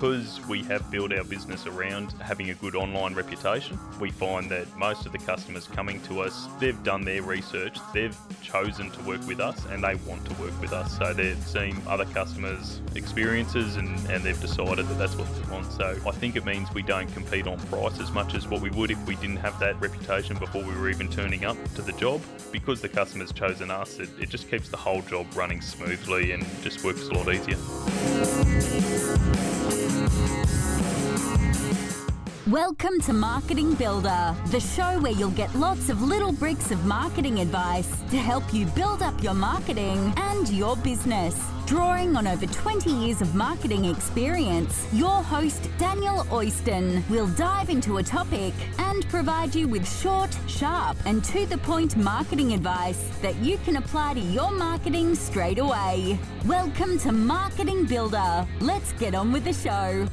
because we have built our business around having a good online reputation, we find that most of the customers coming to us, they've done their research, they've chosen to work with us, and they want to work with us. So they've seen other customers' experiences and, and they've decided that that's what they want. So I think it means we don't compete on price as much as what we would if we didn't have that reputation before we were even turning up to the job. Because the customer's chosen us, it, it just keeps the whole job running smoothly and just works a lot easier. Welcome to Marketing Builder, the show where you'll get lots of little bricks of marketing advice to help you build up your marketing and your business. Drawing on over 20 years of marketing experience, your host Daniel Oyston will dive into a topic and provide you with short, sharp, and to the point marketing advice that you can apply to your marketing straight away. Welcome to Marketing Builder. Let's get on with the show.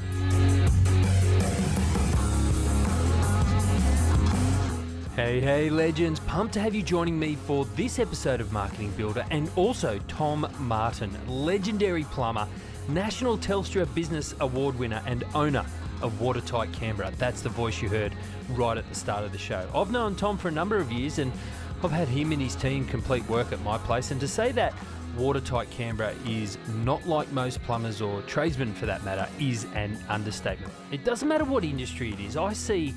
Hey, hey, legends. Pumped to have you joining me for this episode of Marketing Builder and also Tom Martin, legendary plumber, National Telstra Business Award winner, and owner of Watertight Canberra. That's the voice you heard right at the start of the show. I've known Tom for a number of years and I've had him and his team complete work at my place. And to say that Watertight Canberra is not like most plumbers or tradesmen for that matter is an understatement. It doesn't matter what industry it is, I see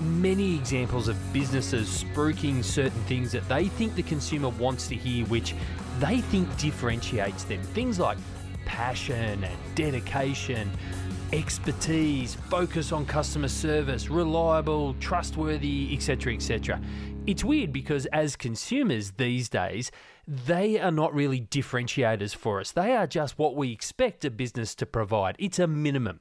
many examples of businesses spruiking certain things that they think the consumer wants to hear, which they think differentiates them. Things like passion and dedication, expertise, focus on customer service, reliable, trustworthy, etc. etc. It's weird because as consumers these days, they are not really differentiators for us. They are just what we expect a business to provide. It's a minimum.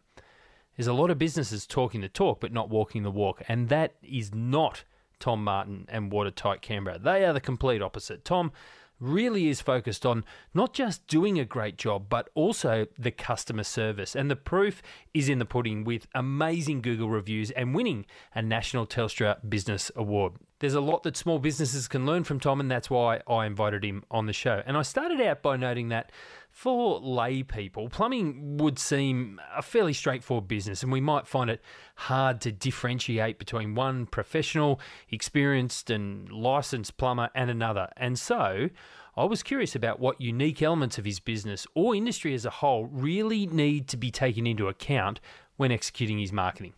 There's a lot of businesses talking the talk but not walking the walk, and that is not Tom Martin and Watertight Canberra. They are the complete opposite. Tom really is focused on not just doing a great job, but also the customer service. And the proof is in the pudding with amazing Google reviews and winning a National Telstra Business Award. There's a lot that small businesses can learn from Tom, and that's why I invited him on the show. And I started out by noting that for lay people, plumbing would seem a fairly straightforward business, and we might find it hard to differentiate between one professional, experienced, and licensed plumber and another. And so I was curious about what unique elements of his business or industry as a whole really need to be taken into account when executing his marketing.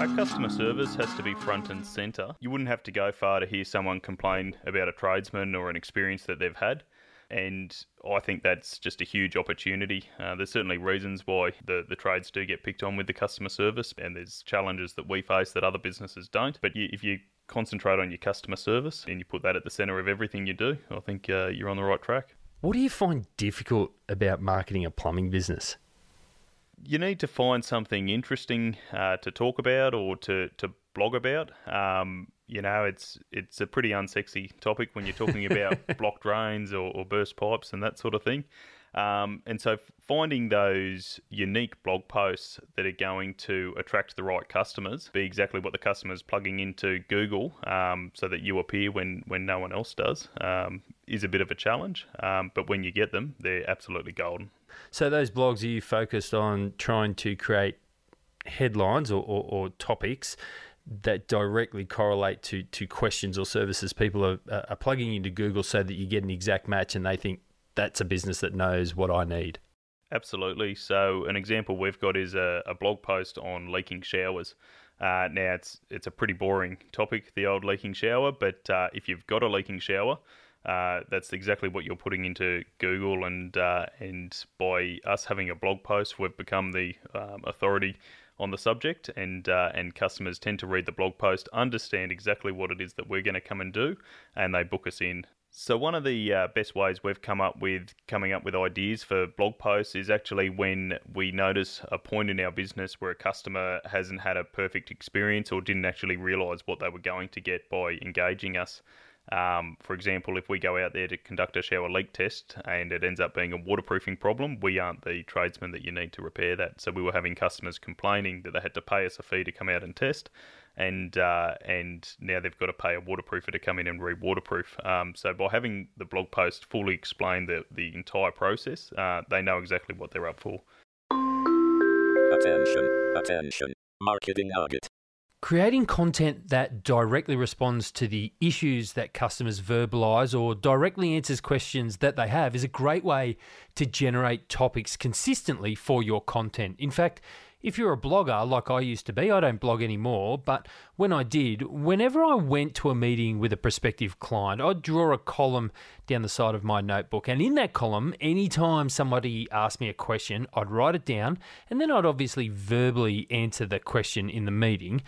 Our customer service has to be front and centre. You wouldn't have to go far to hear someone complain about a tradesman or an experience that they've had. And I think that's just a huge opportunity. Uh, there's certainly reasons why the, the trades do get picked on with the customer service, and there's challenges that we face that other businesses don't. But you, if you concentrate on your customer service and you put that at the centre of everything you do, I think uh, you're on the right track. What do you find difficult about marketing a plumbing business? You need to find something interesting uh, to talk about or to, to blog about. Um, you know, it's it's a pretty unsexy topic when you're talking about blocked drains or, or, burst pipes and that sort of thing. Um, and so finding those unique blog posts that are going to attract the right customers, be exactly what the customer's plugging into Google um, so that you appear when, when no one else does, um, is a bit of a challenge. Um, but when you get them, they're absolutely golden. So those blogs are you focused on trying to create headlines or, or, or topics that directly correlate to, to questions or services people are, are plugging into Google so that you get an exact match and they think that's a business that knows what I need. Absolutely. So an example we've got is a, a blog post on leaking showers. Uh, now it's it's a pretty boring topic, the old leaking shower, but uh, if you've got a leaking shower, uh, that's exactly what you're putting into Google, and uh, and by us having a blog post, we've become the um, authority on the subject, and uh, and customers tend to read the blog post, understand exactly what it is that we're going to come and do, and they book us in. So one of the uh, best ways we've come up with coming up with ideas for blog posts is actually when we notice a point in our business where a customer hasn't had a perfect experience or didn't actually realise what they were going to get by engaging us. Um, for example, if we go out there to conduct a shower leak test and it ends up being a waterproofing problem, we aren't the tradesman that you need to repair that. So we were having customers complaining that they had to pay us a fee to come out and test, and uh, and now they've got to pay a waterproofer to come in and re-waterproof. Um, so by having the blog post fully explain the the entire process, uh, they know exactly what they're up for. Attention, attention, marketing nugget. Creating content that directly responds to the issues that customers verbalize or directly answers questions that they have is a great way to generate topics consistently for your content. In fact, if you're a blogger like I used to be, I don't blog anymore, but when I did, whenever I went to a meeting with a prospective client, I'd draw a column down the side of my notebook. And in that column, anytime somebody asked me a question, I'd write it down and then I'd obviously verbally answer the question in the meeting.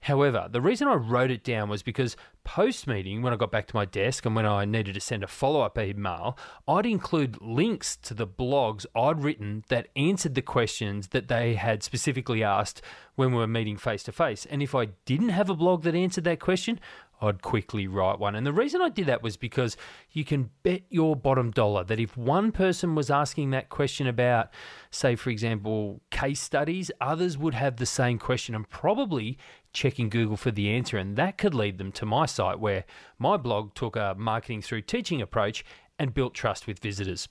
However, the reason I wrote it down was because post meeting, when I got back to my desk and when I needed to send a follow up email, I'd include links to the blogs I'd written that answered the questions that they had specifically asked when we were meeting face to face. And if I didn't have a blog that answered that question, I'd quickly write one. And the reason I did that was because you can bet your bottom dollar that if one person was asking that question about, say, for example, case studies, others would have the same question and probably checking Google for the answer. And that could lead them to my site where my blog took a marketing through teaching approach and built trust with visitors.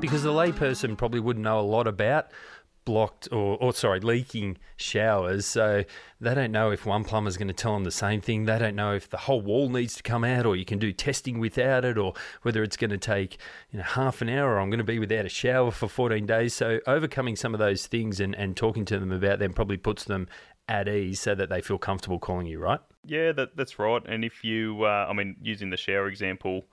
Because the layperson probably wouldn't know a lot about blocked or, or sorry leaking showers. So they don't know if one plumber's going to tell them the same thing. They don't know if the whole wall needs to come out or you can do testing without it or whether it's going to take you know half an hour or i'm going to be without a shower for 14 days. So overcoming some of those things and, and talking to them about them probably puts them at ease so that they feel comfortable calling you right? Yeah, that that's right. And if you, uh, I mean, using the shower example,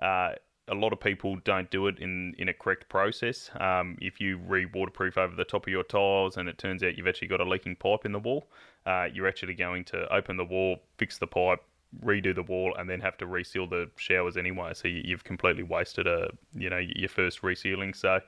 uh, a lot of people don't do it in, in a correct process. Um, if you re-waterproof over the top of your tiles and it turns out you've actually got a leaking pipe in the wall, uh, you're actually going to open the wall, fix the pipe, redo the wall, and then have to reseal the showers anyway. So you, you've completely wasted a you know your first resealing. So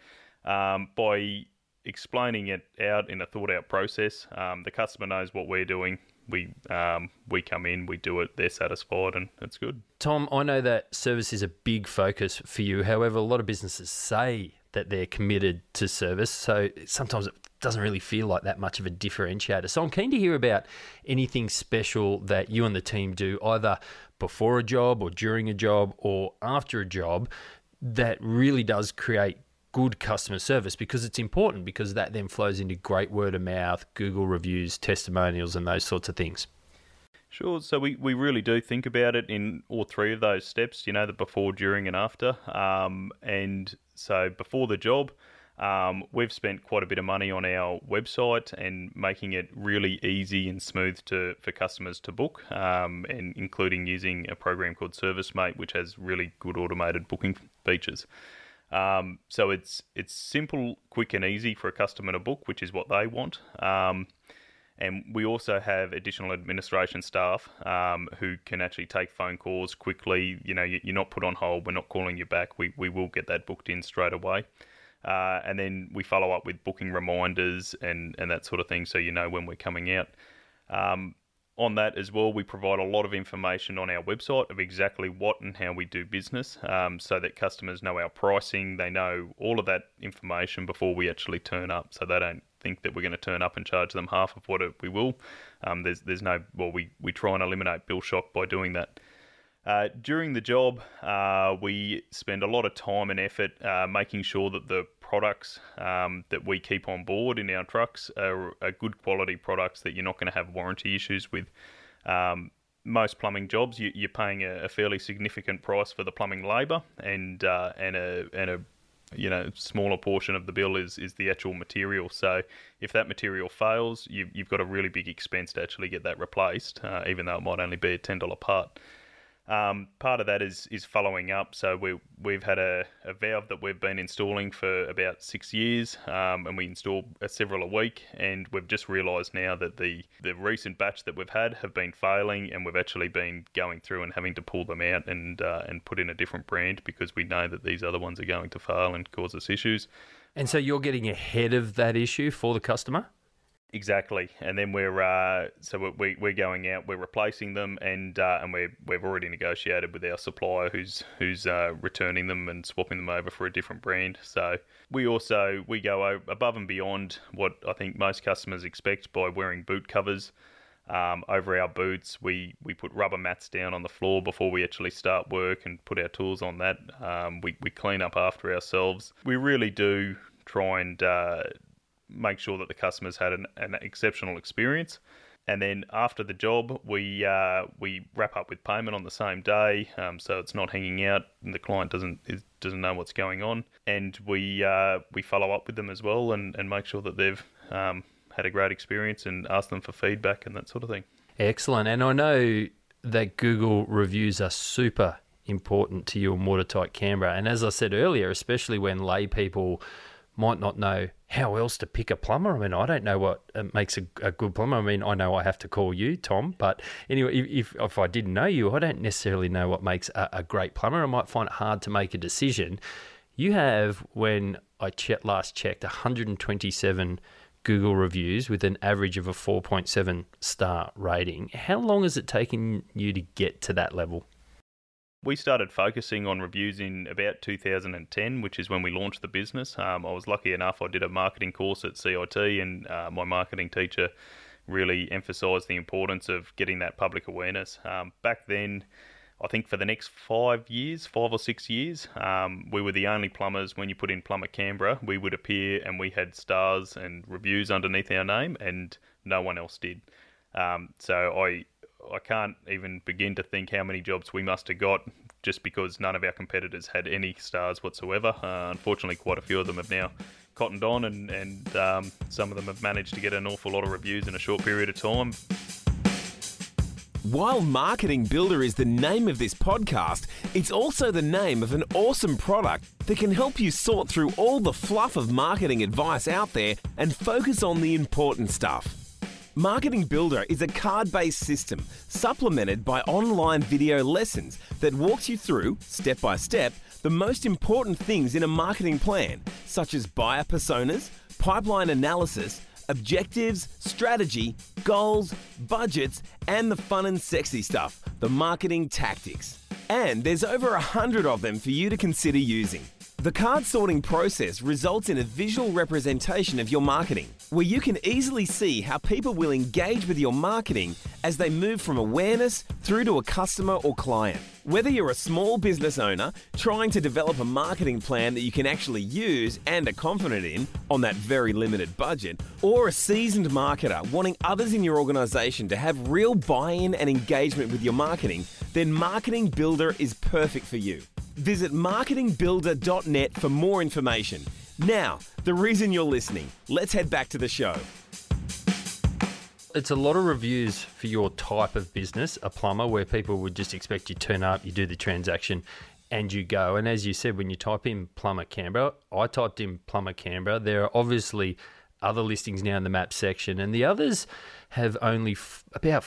um, by explaining it out in a thought out process, um, the customer knows what we're doing. We um, we come in, we do it, they're satisfied, and it's good. Tom, I know that service is a big focus for you. However, a lot of businesses say that they're committed to service. So sometimes it doesn't really feel like that much of a differentiator. So I'm keen to hear about anything special that you and the team do, either before a job or during a job or after a job, that really does create good customer service because it's important because that then flows into great word of mouth, Google reviews, testimonials, and those sorts of things. Sure. So we, we really do think about it in all three of those steps, you know, the before, during, and after. Um, and so before the job, um, we've spent quite a bit of money on our website and making it really easy and smooth to for customers to book, um, and including using a program called ServiceM8, which has really good automated booking features. Um, so it's it's simple, quick, and easy for a customer to book, which is what they want. Um, and we also have additional administration staff um, who can actually take phone calls quickly. You know, you- you're not put on hold. We're not calling you back. We, we will get that booked in straight away. Uh, and then we follow up with booking reminders and, and that sort of thing so you know when we're coming out. Um, on that as well, we provide a lot of information on our website of exactly what and how we do business um, so that customers know our pricing. They know all of that information before we actually turn up so they don't think that we're going to turn up and charge them half of what we will. Um, there's, there's no, well, we, we try and eliminate bill shock by doing that. Uh, during the job, uh, we spend a lot of time and effort uh, making sure that the products um, that we keep on board in our trucks are, are good quality products that you're not going to have warranty issues with. Um, most plumbing jobs, you, you're paying a, a fairly significant price for the plumbing labour, and uh, and a and a you know smaller portion of the bill is is the actual material. So if that material fails, you, you've got a really big expense to actually get that replaced, uh, even though it might only be a ten dollar part. Um, part of that is is following up. So we we've had a, a valve that we've been installing for about six years, um, and we install uh, several a week. And we've just realised now that the the recent batch that we've had have been failing, and we've actually been going through and having to pull them out and uh, and put in a different brand because we know that these other ones are going to fail and cause us issues. And so you're getting ahead of that issue for the customer? Exactly, and then we're uh, so we we're going out, we're replacing them, and uh, and we we've already negotiated with our supplier who's who's uh, returning them and swapping them over for a different brand. So we also we go above and beyond what I think most customers expect by wearing boot covers um, over our boots. We we put rubber mats down on the floor before we actually start work and put our tools on that. Um, we we clean up after ourselves. We really do try and uh, make sure that the customers had an, an exceptional experience. And then after the job, we uh, we wrap up with payment on the same day, um, so it's not hanging out, and the client doesn't doesn't know what's going on. And we uh, we follow up with them as well, and, and make sure that they've um, had a great experience, and ask them for feedback and that sort of thing. Excellent. And I know that Google reviews are super important to your Watertight Canberra. And as I said earlier, especially when lay people might not know how else to pick a plumber. I mean, I don't know what uh, makes a, a, good plumber. I mean, I know I have to call you, Tom, but anyway, if, if I didn't know you, I don't necessarily know what makes a, a great plumber. I might find it hard to make a decision. You have, when I last checked, 127 Google reviews with an average of a 4.7 star rating. How long has it taken you to get to that level? We started focusing on reviews in about 2010, which is when we launched the business. Um, I was lucky enough, I did a marketing course at CIT, and uh, my marketing teacher really emphasised the importance of getting that public awareness. Um, back then, I think for the next five years, five or six years, um, we were the only plumbers. When you put in Plumber Canberra, we would appear and we had stars and reviews underneath our name, and no one else did. Um, so I I can't even begin to think how many jobs we must have got just because none of our competitors had any stars whatsoever. Uh, unfortunately, quite a few of them have now cottoned on, and, and um, some of them have managed to get an awful lot of reviews in a short period of time. While Marketing Builder is the name of this podcast, it's also the name of an awesome product that can help you sort through all the fluff of marketing advice out there and focus on the important stuff. Marketing Builder is a card based system supplemented by online video lessons that walks you through, step by step, the most important things in a marketing plan, such as buyer personas, pipeline analysis, objectives, strategy, goals, budgets, and the fun and sexy stuff, the marketing tactics. And there's over a hundred of them for you to consider using. The card sorting process results in a visual representation of your marketing, where you can easily see how people will engage with your marketing as they move from awareness through to a customer or client. Whether you're a small business owner trying to develop a marketing plan that you can actually use and are confident in on that very limited budget, or a seasoned marketer wanting others in your organization to have real buy in and engagement with your marketing, then Marketing Builder is perfect for you. Visit marketingbuilder.net for more information. Now, the reason you're listening. Let's head back to the show. It's a lot of reviews for your type of business, a plumber, where people would just expect you to turn up, you do the transaction, and you go. And as you said, when you type in plumber Canberra, I typed in plumber Canberra. There are obviously other listings now in the map section, and the others have only f- about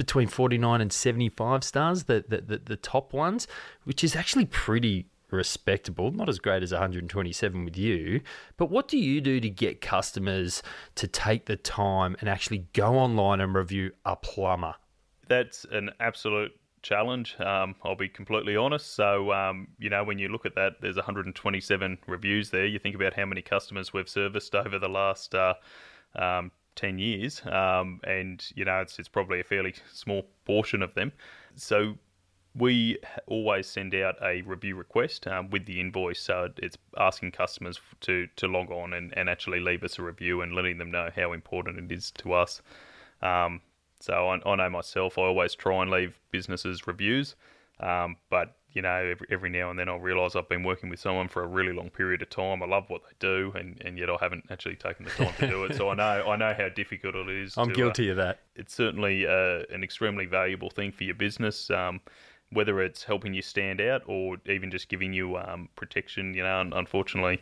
between 49 and 75 stars, the, the, the, the top ones, which is actually pretty respectable, not as great as 127 with you. But what do you do to get customers to take the time and actually go online and review a plumber? That's an absolute challenge. Um, I'll be completely honest. So, um, you know, when you look at that, there's 127 reviews there. You think about how many customers we've serviced over the last uh, um, 10 years, um, and you know it's it's probably a fairly small portion of them. So we always send out a review request um, with the invoice, so it's asking customers to to log on and, and actually leave us a review and letting them know how important it is to us. Um, so I, I, know myself, I always try and leave businesses reviews, um, but you know, every, every now and then I'll realise I've been working with someone for a really long period of time. I love what they do, and, and yet I haven't actually taken the time to do it. So I know I know how difficult it is. I'm to, guilty uh, of that. It's certainly uh, an extremely valuable thing for your business. Um, whether it's helping you stand out or even just giving you um, protection, you know, unfortunately,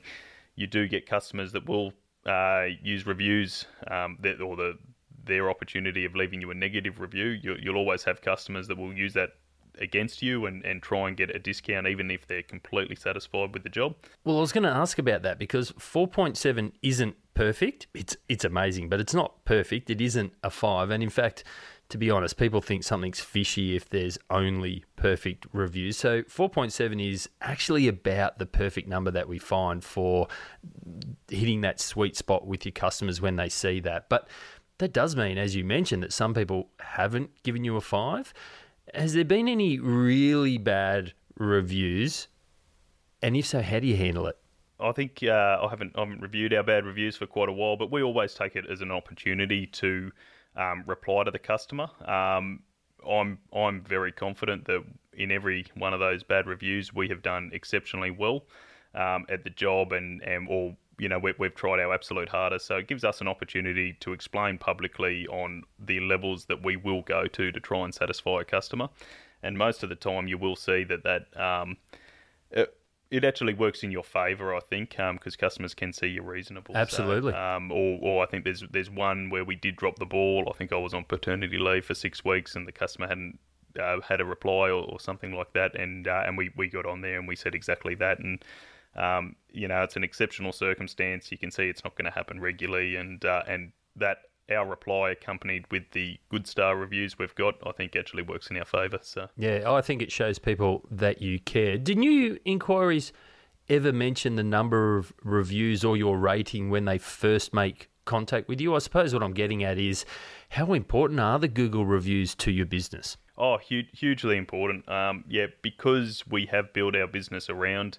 you do get customers that will uh, use reviews um, that, or the their opportunity of leaving you a negative review. You, you'll always have customers that will use that against you and, and try and get a discount even if they're completely satisfied with the job. Well, I was going to ask about that because 4.7 isn't perfect. It's it's amazing, but it's not perfect. It isn't a five, and in fact, to be honest, people think something's fishy if there's only perfect reviews. So 4.7 is actually about the perfect number that we find for hitting that sweet spot with your customers when they see that. But that does mean, as you mentioned, that some people haven't given you a five. Has there been any really bad reviews? And if so, how do you handle it? I think uh, I haven't I haven't reviewed our bad reviews for quite a while, but we always take it as an opportunity to um, reply to the customer. Um, I'm I'm very confident that in every one of those bad reviews we have done exceptionally well um, at the job and and or you know we, we've tried our absolute hardest. So it gives us an opportunity to explain publicly on the levels that we will go to to try and satisfy a customer. And most of the time, you will see that that um, it, it actually works in your favour, I think, because um, customers can see you're reasonable. Absolutely. So, um, or, or I think there's there's one where we did drop the ball. I think I was on paternity leave for six weeks, and the customer hadn't uh, had a reply or, or, something like that, and uh, and we, we got on there and we said exactly that, and um, you know it's an exceptional circumstance. You can see it's not going to happen regularly, and uh, and that our reply accompanied with the good star reviews we've got, I think actually works in our favour. So yeah, I think it shows people that you care. Did new inquiries ever mention the number of reviews or your rating when they first make contact with you? I suppose what I'm getting at is how important are the Google reviews to your business? Oh, hu- hugely important. Um, yeah, because we have built our business around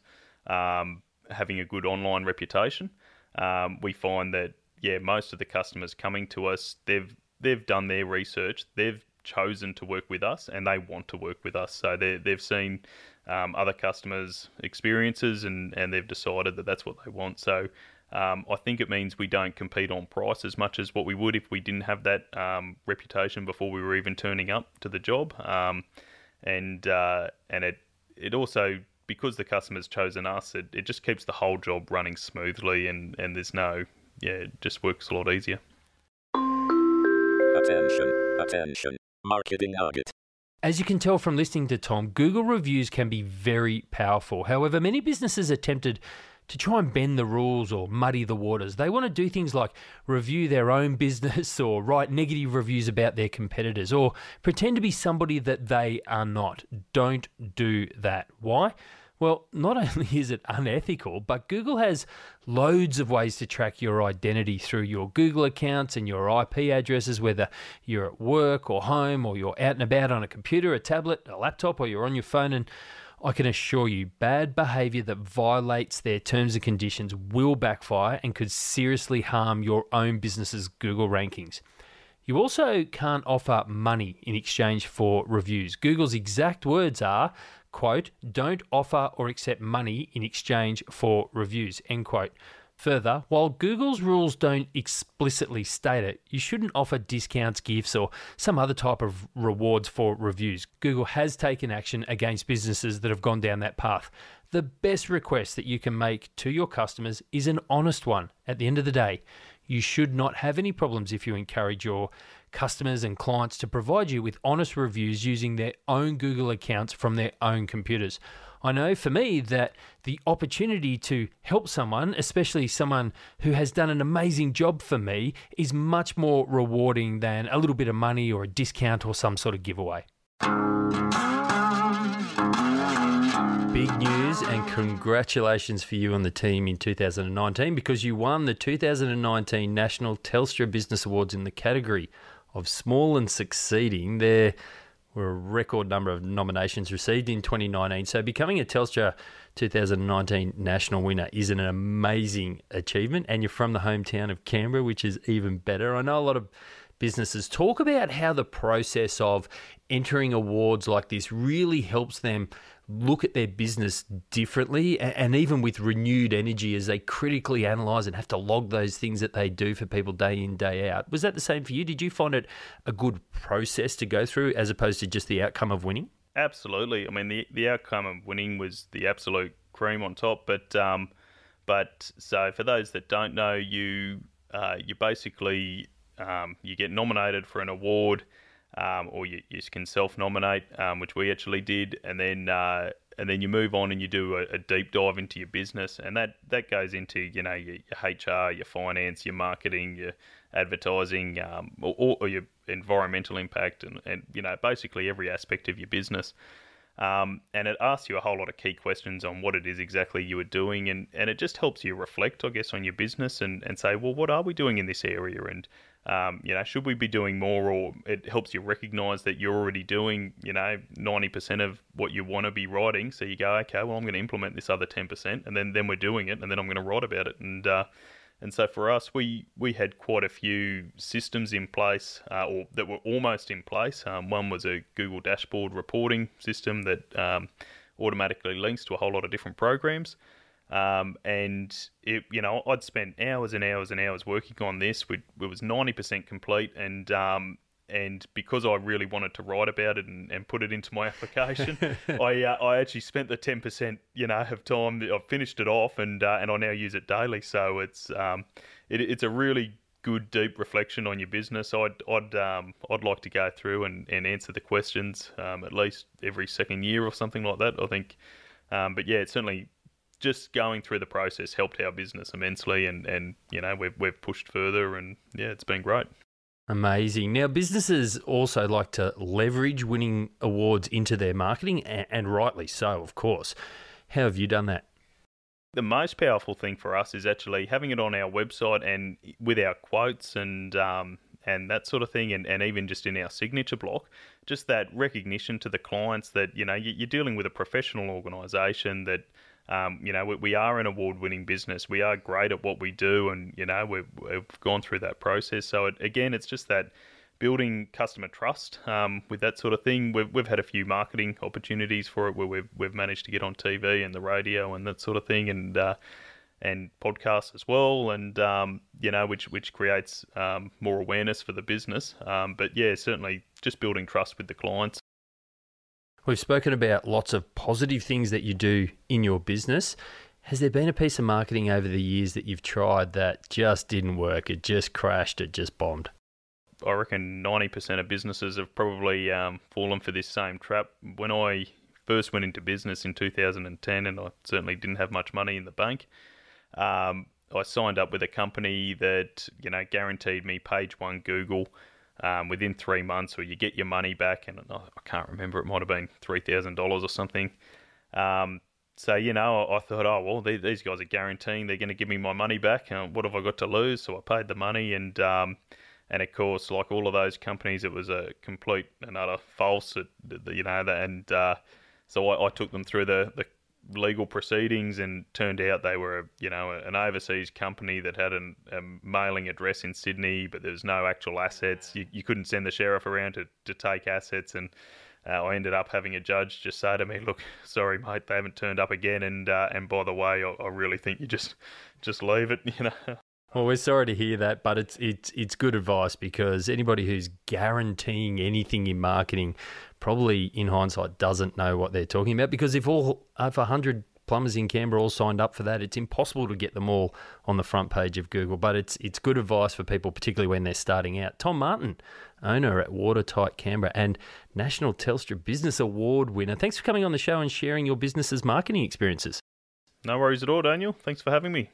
um, having a good online reputation. Um, we find that yeah, most of the customers coming to us, they've they've done their research, they've chosen to work with us, and they want to work with us. So they they've seen um, other customers' experiences, and and they've decided that that's what they want. So. Um, I think it means we don't compete on price as much as what we would if we didn't have that um, reputation before we were even turning up to the job. Um, and uh, and it it also because the customer's chosen us, it, it just keeps the whole job running smoothly, and, and there's no yeah, it just works a lot easier. Attention, attention, marketing nugget. As you can tell from listening to Tom, Google reviews can be very powerful. However, many businesses attempted to try and bend the rules or muddy the waters. They want to do things like review their own business or write negative reviews about their competitors or pretend to be somebody that they are not. Don't do that. Why? Well, not only is it unethical, but Google has loads of ways to track your identity through your Google accounts and your IP addresses, whether you're at work or home or you're out and about on a computer, a tablet, a laptop, or you're on your phone. And I can assure you, bad behavior that violates their terms and conditions will backfire and could seriously harm your own business's Google rankings. You also can't offer money in exchange for reviews. Google's exact words are quote, don't offer or accept money in exchange for reviews, end quote. Further, while Google's rules don't explicitly state it, you shouldn't offer discounts, gifts, or some other type of rewards for reviews. Google has taken action against businesses that have gone down that path. The best request that you can make to your customers is an honest one. At the end of the day, you should not have any problems if you encourage your customers and clients to provide you with honest reviews using their own Google accounts from their own computers. I know for me that the opportunity to help someone, especially someone who has done an amazing job for me, is much more rewarding than a little bit of money or a discount or some sort of giveaway. Big news and congratulations for you and the team in 2019 because you won the 2019 National Telstra Business Awards in the category of small and succeeding, there were a record number of nominations received in 2019. So becoming a Telstra 2019 national winner is an amazing achievement. And you're from the hometown of Canberra, which is even better. I know a lot of businesses talk about how the process of entering awards like this really helps them look at their business differently and even with renewed energy as they critically analyze and have to log those things that they do for people day in day out. Was that the same for you? Did you find it a good process to go through as opposed to just the outcome of winning? Absolutely. I mean the, the outcome of winning was the absolute cream on top but um, but so for those that don't know you uh, you basically um, you get nominated for an award um, or you, you, can self-nominate, um, which we actually did, and then uh, and then you move on and you do a, a, deep dive into your business, and that that goes into you know your, your HR, your finance, your marketing, your advertising, um, or, or, your environmental impact, and, and you know basically every aspect of your business. Um, and it asks you a whole lot of key questions on what it is exactly you are doing, and, and it just helps you reflect, I guess, on your business and, and say, well, what are we doing in this area, and um, you know, should we be doing more, or it helps you recognise that you're already doing, you know, ninety percent of what you want to be writing. So you go, okay, well, I'm going to implement this other ten percent, and then then we're doing it, and then I'm going to write about it, and uh, and so for us, we, we had quite a few systems in place, uh, or that were almost in place. Um, one was a Google dashboard reporting system that um, automatically links to a whole lot of different programs. Um, and it, you know, I'd spent hours and hours and hours working on this. We, it was ninety percent complete, and um, and because I really wanted to write about it and, and put it into my application, I uh, I actually spent the ten percent you know of time. I've finished it off and uh, and I now use it daily. So it's um it, it's a really good deep reflection on your business. I'd I'd um I'd like to go through and, and answer the questions um, at least every second year or something like that. I think, um, but yeah, it's certainly just going through the process helped our business immensely and, and you know we've we've pushed further and yeah it's been great. Amazing. Now, businesses also like to leverage winning awards into their marketing, and, and rightly so, of course. How have you done that? The most powerful thing for us is actually having it on our website and with our quotes and um, and that sort of thing, and, and even just in our signature block, just that recognition to the clients that you know you're dealing with a professional organisation that um, you know, we, we, are an award-winning business. We are great at what we do, and you know, we've, we've gone through that process. So it, again, it's just that building customer trust um, with that sort of thing. We've, we've had a few marketing opportunities for it where we've we've managed to get on TV and the radio and that sort of thing, and uh, and podcasts as well, and um, you know, which which creates um, more awareness for the business. Um, but yeah, certainly just building trust with the clients We've spoken about lots of positive things that you do in your business. Has there been a piece of marketing over the years that you've tried that just didn't work? It just crashed, it just bombed? I reckon 90% of businesses have probably um, fallen for this same trap. When I first went into business in 2010, and I certainly didn't have much money in the bank, um, I signed up with a company that you know guaranteed me page one Google um, within three months, or you get your money back. And I can't remember; it might have been three thousand dollars or something. Um, so you know, I thought, oh well, these guys are guaranteeing they're going to give me my money back. Uh, what have I got to lose? So I paid the money, and um, and of course, like all of those companies, it was a complete and utter false. You know, and uh, so I, I, took them through the, the legal proceedings and turned out they were, you know, an overseas company that had an, a mailing address in Sydney, but there was no actual assets. You, you couldn't send the sheriff around to, to take assets. And uh, I ended up having a judge just say to me, look, sorry, mate, they haven't turned up again. And uh, and by the way, I, I really think you just just leave it, you know. Well, we're sorry to hear that, but it's it's it's good advice because anybody who's guaranteeing anything in marketing probably in hindsight doesn't know what they're talking about because if all if 100 plumbers in Canberra all signed up for that, it's impossible to get them all on the front page of Google. But it's it's good advice for people, particularly when they're starting out. Tom Martin, owner at Watertight Canberra and National Telstra Business Award winner. Thanks for coming on the show and sharing your business's marketing experiences. No worries at all, Daniel. Thanks for having me.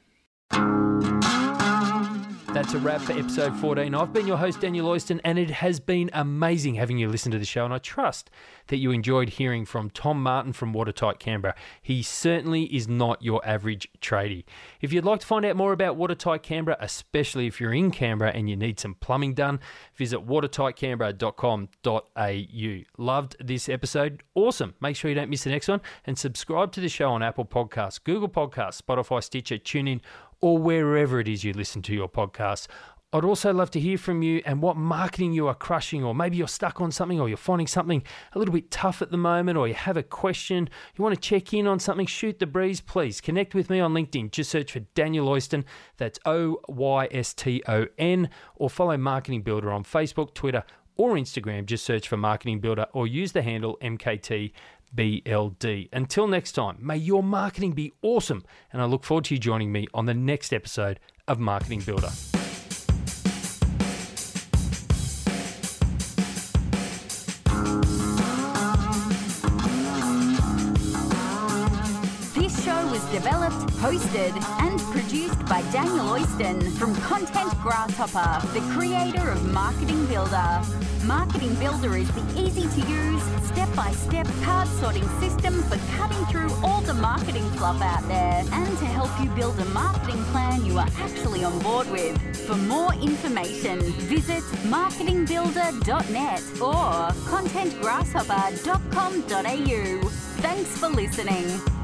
That's a wrap for episode 14. I've been your host, Daniel Oyston, and it has been amazing having you listen to the show. And I trust that you enjoyed hearing from Tom Martin from Watertight Canberra. He certainly is not your average tradie. If you'd like to find out more about Watertight Canberra, especially if you're in Canberra and you need some plumbing done, visit watertightcanberra.com.au. Loved this episode? Awesome. Make sure you don't miss the next one and subscribe to the show on Apple Podcasts, Google Podcasts, Spotify, Stitcher, TuneIn, or wherever it is you listen to your podcasts. I'd also love to hear from you and what marketing you are crushing, or maybe you're stuck on something, or you're finding something a little bit tough at the moment, or you have a question, you want to check in on something, shoot the breeze, please. Connect with me on LinkedIn. Just search for Daniel Oyston, that's O Y S T O N, or follow Marketing Builder on Facebook, Twitter, or Instagram. Just search for Marketing Builder or use the handle MKT BLD. Until next time, may your marketing be awesome, and I look forward to you joining me on the next episode of Marketing Builder. This show was developed, hosted, and by Daniel Oyston from Content Grasshopper, the creator of Marketing Builder. Marketing Builder is the easy to use, step by step card sorting system for cutting through all the marketing fluff out there and to help you build a marketing plan you are actually on board with. For more information, visit marketingbuilder.net or contentgrasshopper.com.au. Thanks for listening.